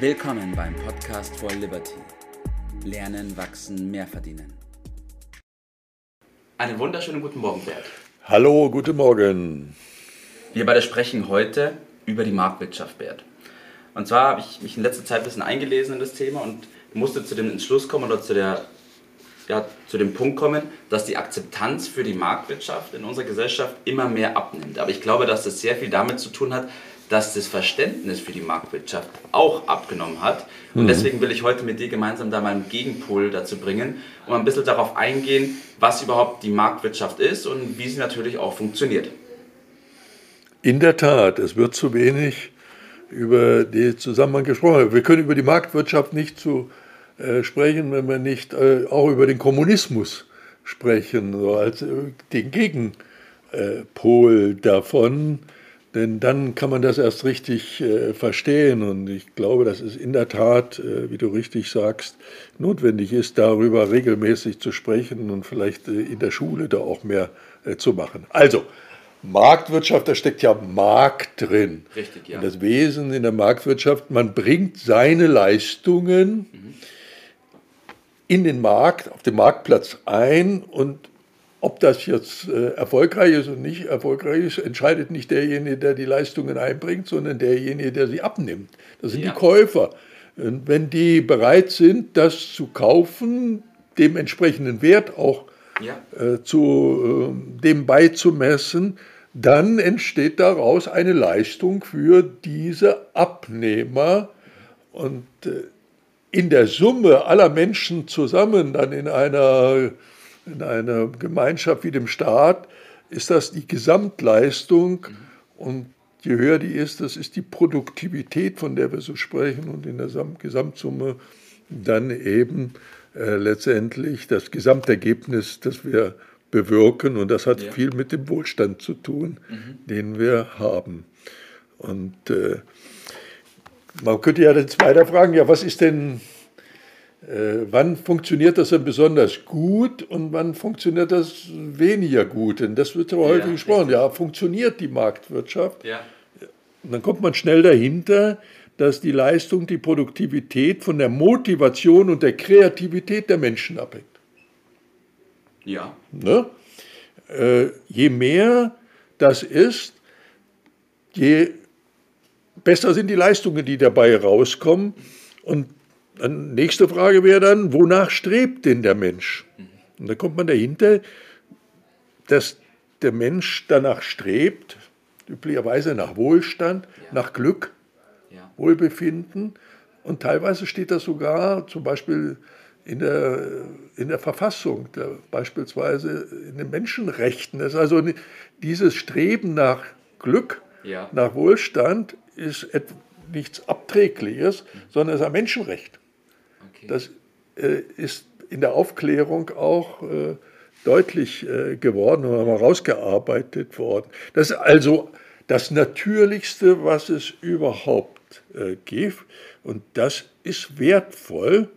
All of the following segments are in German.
Willkommen beim Podcast for Liberty. Lernen, wachsen, mehr verdienen. Einen wunderschönen guten Morgen, Bert. Hallo, guten Morgen. Wir beide sprechen heute über die Marktwirtschaft, Bert. Und zwar habe ich mich in letzter Zeit ein bisschen eingelesen in das Thema und musste zu dem Entschluss kommen oder zu, der, ja, zu dem Punkt kommen, dass die Akzeptanz für die Marktwirtschaft in unserer Gesellschaft immer mehr abnimmt. Aber ich glaube, dass das sehr viel damit zu tun hat, dass das Verständnis für die Marktwirtschaft auch abgenommen hat. Und mhm. deswegen will ich heute mit dir gemeinsam da mal einen Gegenpol dazu bringen, um ein bisschen darauf eingehen, was überhaupt die Marktwirtschaft ist und wie sie natürlich auch funktioniert. In der Tat, es wird zu wenig über den Zusammenhang gesprochen. Wir können über die Marktwirtschaft nicht zu äh, sprechen, wenn wir nicht äh, auch über den Kommunismus sprechen, so als äh, den Gegenpol davon. Denn dann kann man das erst richtig äh, verstehen. Und ich glaube, dass es in der Tat, äh, wie du richtig sagst, notwendig ist, darüber regelmäßig zu sprechen und vielleicht äh, in der Schule da auch mehr zu machen. Also, Marktwirtschaft, da steckt ja Markt drin. Richtig, ja. Und das Wesen in der Marktwirtschaft, man bringt seine Leistungen mhm. in den Markt, auf den Marktplatz ein und ob das jetzt äh, erfolgreich ist und nicht erfolgreich ist, entscheidet nicht derjenige, der die Leistungen einbringt, sondern derjenige, der sie abnimmt. Das sind ja. die Käufer. Und wenn die bereit sind, das zu kaufen, dem entsprechenden Wert auch ja. äh, zu, äh, dem beizumessen, dann entsteht daraus eine Leistung für diese Abnehmer. Und äh, in der Summe aller Menschen zusammen, dann in einer, in einer Gemeinschaft wie dem Staat, ist das die Gesamtleistung. Mhm. Und je höher die ist, das ist die Produktivität, von der wir so sprechen. Und in der Gesamtsumme dann eben äh, letztendlich das Gesamtergebnis, das wir bewirken. Und das hat ja. viel mit dem Wohlstand zu tun, mhm. den wir haben. Und äh, man könnte ja jetzt weiter fragen, ja, was ist denn, wann funktioniert das denn besonders gut und wann funktioniert das weniger gut? Denn das wird aber ja, häufig gesprochen. Ja, funktioniert die Marktwirtschaft? Ja. Und dann kommt man schnell dahinter, dass die Leistung, die Produktivität von der Motivation und der Kreativität der Menschen abhängt. Ja. Ne? Äh, je mehr das ist, je besser sind die Leistungen, die dabei rauskommen. Und die nächste Frage wäre dann, wonach strebt denn der Mensch? Und da kommt man dahinter, dass der Mensch danach strebt, üblicherweise nach Wohlstand, ja. nach Glück, ja. Wohlbefinden. Und teilweise steht das sogar zum Beispiel in der, in der Verfassung, der, beispielsweise in den Menschenrechten. Das ist also dieses Streben nach Glück, ja. nach Wohlstand ist nichts Abträgliches, mhm. sondern es ist ein Menschenrecht. Okay. Das äh, ist in der Aufklärung auch äh, deutlich äh, geworden und herausgearbeitet worden. Das ist also das Natürlichste, was es überhaupt äh, gibt. Und das ist wertvoll.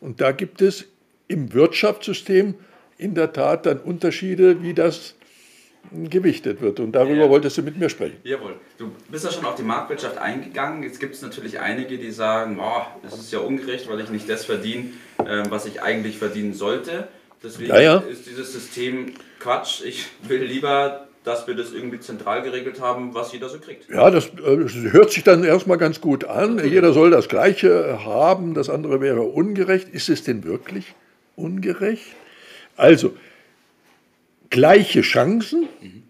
Und da gibt es im Wirtschaftssystem in der Tat dann Unterschiede, wie das gewichtet wird. Und darüber ja. wolltest du mit mir sprechen. Jawohl. Du bist ja schon auf die Marktwirtschaft eingegangen. Jetzt gibt es natürlich einige, die sagen, oh, das ist ja ungerecht, weil ich nicht das verdiene, äh, was ich eigentlich verdienen sollte. Deswegen ja, ja. ist dieses System Quatsch. Ich will lieber dass wir das irgendwie zentral geregelt haben, was jeder so kriegt. Ja, das, das äh, hört sich dann erstmal ganz gut an. Jeder soll das Gleiche haben, das andere wäre ungerecht. Ist es denn wirklich ungerecht? Also, gleiche Chancen. Mhm.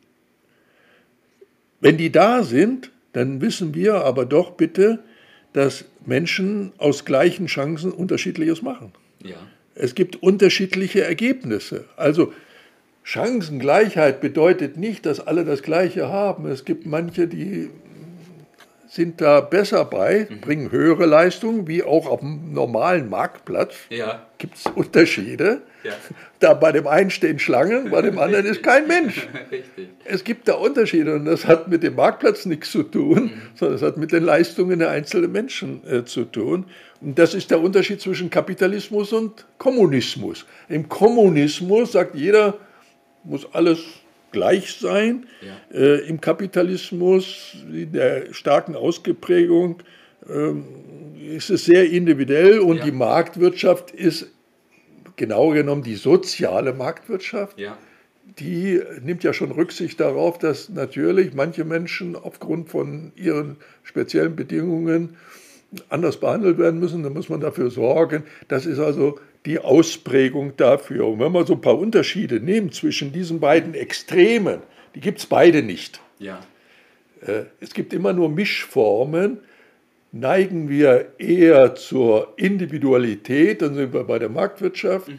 Wenn die da sind, dann wissen wir aber doch bitte, dass Menschen aus gleichen Chancen unterschiedliches machen. Ja. Es gibt unterschiedliche Ergebnisse. Also Chancengleichheit bedeutet nicht, dass alle das Gleiche haben. Es gibt manche, die sind da besser bei, mhm. bringen höhere Leistungen, wie auch auf dem normalen Marktplatz. Ja. Gibt es Unterschiede. Ja. Da bei dem einen stehen Schlangen, bei dem anderen ist kein Mensch. Richtig. Es gibt da Unterschiede und das hat mit dem Marktplatz nichts zu tun, mhm. sondern es hat mit den Leistungen der einzelnen Menschen äh, zu tun. Und das ist der Unterschied zwischen Kapitalismus und Kommunismus. Im Kommunismus sagt jeder, muss alles gleich sein. Ja. Äh, Im Kapitalismus, in der starken Ausgeprägung, ähm, ist es sehr individuell und Ja. die Marktwirtschaft ist genau genommen die soziale Marktwirtschaft. Ja. Die nimmt ja schon Rücksicht darauf, dass natürlich manche Menschen aufgrund von ihren speziellen Bedingungen anders behandelt werden müssen. Da muss man dafür sorgen. Das ist also die Ausprägung dafür. Und wenn man so ein paar Unterschiede nimmt zwischen diesen beiden Extremen, die gibt es beide nicht. Ja. Äh, Es gibt immer nur Mischformen. Neigen wir eher zur Individualität, dann sind wir bei der Marktwirtschaft.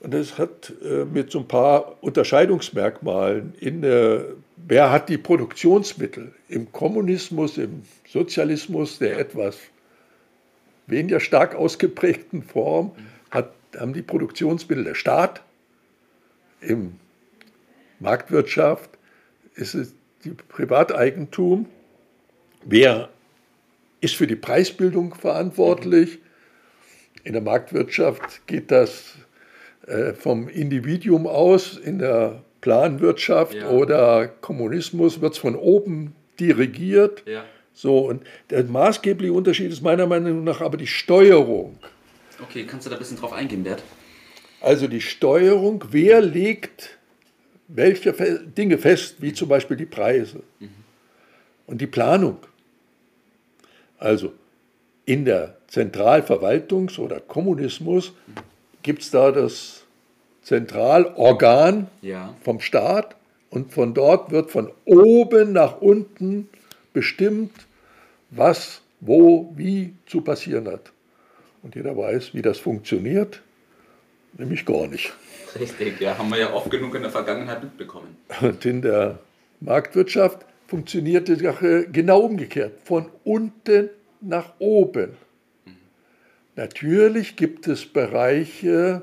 Und das hat äh, mit so ein paar Unterscheidungsmerkmalen in der, wer hat die Produktionsmittel? Im Kommunismus, im Sozialismus, der etwas weniger stark ausgeprägten Form, hat, haben die Produktionsmittel der Staat. Im Marktwirtschaft ist es die Privateigentum. Wer ist für die Preisbildung verantwortlich? In der Marktwirtschaft geht das äh, vom Individuum aus, in der Planwirtschaft Ja. oder Kommunismus wird es von oben dirigiert. Ja. So, und der maßgebliche Unterschied ist meiner Meinung nach aber die Steuerung. Okay, kannst du da ein bisschen drauf eingehen, Bert? Also die Steuerung, wer legt welche Dinge fest, wie zum Beispiel die Preise und die Planung. Also in der Zentralverwaltungs- oder Kommunismus gibt es da das Zentralorgan Ja. vom Staat und von dort wird von oben nach unten bestimmt, was, wo, wie zu passieren hat. Und jeder weiß, wie das funktioniert, nämlich gar nicht. Richtig, ja, haben wir ja oft genug in der Vergangenheit mitbekommen. Und in der Marktwirtschaft funktioniert die Sache genau umgekehrt, von unten nach oben. Natürlich gibt es Bereiche,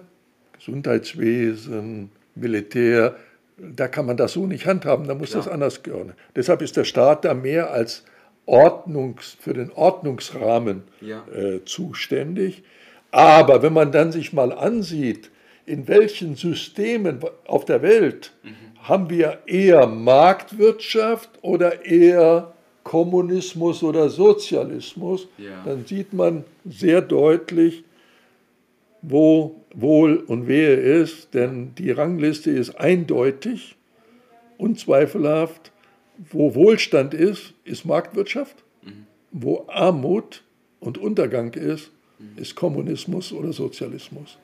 Gesundheitswesen, Militär, da kann man das so nicht handhaben, da muss Klar. das anders gehören. Deshalb ist der Staat da mehr als Ordnungs, für den Ordnungsrahmen Ja. äh, zuständig. Aber wenn man dann sich mal ansieht, in welchen Systemen auf der Welt haben wir eher Marktwirtschaft oder eher Kommunismus oder Sozialismus, Ja. dann sieht man sehr deutlich, wo Wohl und Wehe ist, denn die Rangliste ist eindeutig, unzweifelhaft. Wo Wohlstand ist, ist Marktwirtschaft. Wo Armut und Untergang ist, ist Kommunismus oder Sozialismus.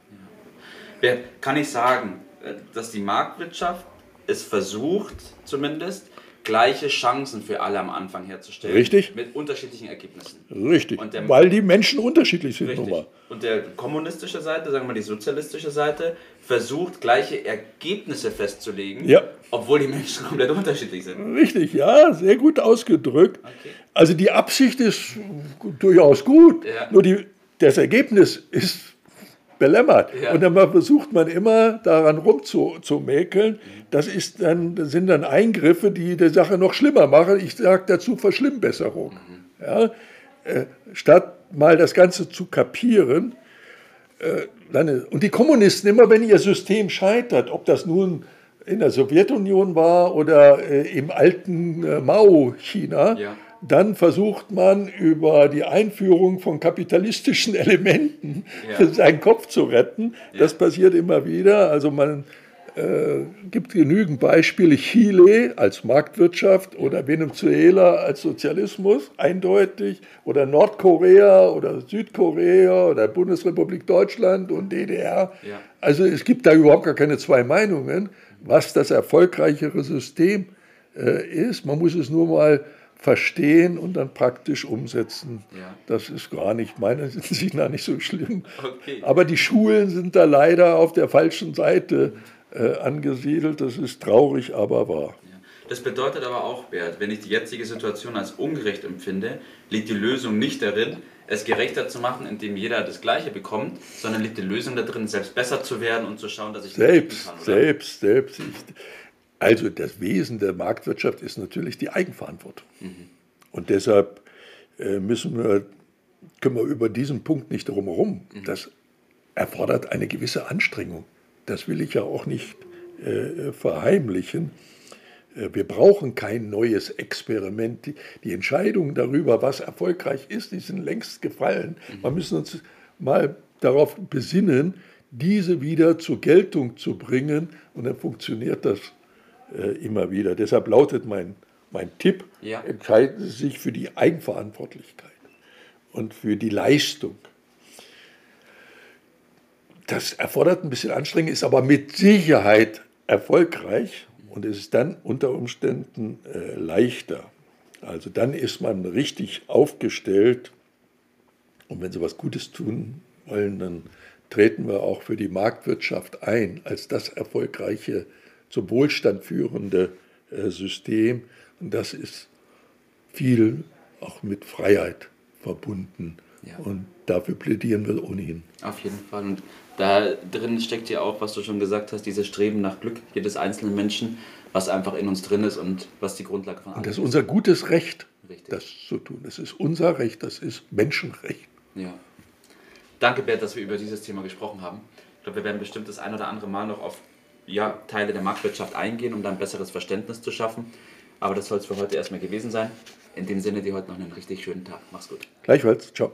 Bert, kann ich sagen, äh, dass die Marktwirtschaft es versucht, zumindest, gleiche Chancen für alle am Anfang herzustellen. Richtig. Mit unterschiedlichen Ergebnissen. Richtig, Und der- weil die Menschen unterschiedlich sind. Richtig. mal. Und der kommunistische Seite, sagen wir mal die sozialistische Seite, versucht gleiche Ergebnisse festzulegen, Ja. Obwohl die Menschen komplett unterschiedlich sind. Richtig, ja, sehr gut ausgedrückt. Okay. Also die Absicht ist durchaus gut, Ja. nur die, das Ergebnis ist belämmert. Ja. Und dann versucht man immer daran rumzumäkeln. Das, ist dann, das sind dann Eingriffe, die die Sache noch schlimmer machen. Ich sage dazu Verschlimmbesserung. Ja? Äh, statt mal das Ganze zu kapieren, äh, dann, und die Kommunisten, immer wenn ihr System scheitert, ob das nun in der Sowjetunion war oder äh, im alten äh, Mao-China, Ja. dann versucht man über die Einführung von kapitalistischen Elementen Ja. seinen Kopf zu retten. Das passiert immer wieder. Also man äh, gibt genügend Beispiele. Chile als Marktwirtschaft oder Venezuela als Sozialismus, eindeutig. Oder Nordkorea oder Südkorea oder Bundesrepublik Deutschland und DDR. Ja. Also es gibt da überhaupt gar keine zwei Meinungen, was das erfolgreichere System äh, ist. Man muss es nur mal verstehen und dann praktisch umsetzen. Ja. Das ist gar nicht meiner Ansicht nach nicht so schlimm. Okay. Aber die Schulen sind da leider auf der falschen Seite äh, angesiedelt. Das ist traurig, aber wahr. Ja. Das bedeutet aber auch, Bert, wenn ich die jetzige Situation als ungerecht empfinde, liegt die Lösung nicht darin, es gerechter zu machen, indem jeder das Gleiche bekommt, sondern liegt die Lösung darin, selbst besser zu werden und zu schauen, dass ich das Selbst, kann, selbst, selbst. Ich, also das Wesen der Marktwirtschaft ist natürlich die Eigenverantwortung. Und deshalb äh, müssen wir, können wir über diesen Punkt nicht drum herum. Das erfordert eine gewisse Anstrengung. Das will ich ja auch nicht äh, verheimlichen. Äh, wir brauchen kein neues Experiment. Die Entscheidungen darüber, was erfolgreich ist, die sind längst gefallen. Wir müssen uns mal darauf besinnen, diese wieder zur Geltung zu bringen und dann funktioniert das äh, immer wieder. Deshalb lautet mein, mein Tipp, ja. entscheiden Sie sich für die Eigenverantwortlichkeit und für die Leistung. Das erfordert ein bisschen Anstrengung, ist aber mit Sicherheit erfolgreich und es ist dann unter Umständen äh, leichter. Also dann ist man richtig aufgestellt und wenn Sie was Gutes tun wollen, dann treten wir auch für die Marktwirtschaft ein als das erfolgreiche, zum Wohlstand führende äh, System. Und das ist viel auch mit Freiheit verbunden. Ja. Und dafür plädieren wir ohnehin. Auf jeden Fall. Und da drin steckt ja auch, was du schon gesagt hast, dieses Streben nach Glück jedes einzelnen Menschen, was einfach in uns drin ist und was die Grundlage von allem ist. Und das ist unser gutes Recht, Richtig. das zu tun. Das ist unser Recht, das ist Menschenrecht. Ja. Danke, Bert, dass wir über dieses Thema gesprochen haben. Ich glaube, wir werden bestimmt das ein oder andere Mal noch auf ja, Teile der Marktwirtschaft eingehen, um dann ein besseres Verständnis zu schaffen. Aber das soll es für heute erstmal gewesen sein. In dem Sinne, dir heute noch einen richtig schönen Tag. Mach's gut. Gleichfalls. Ciao.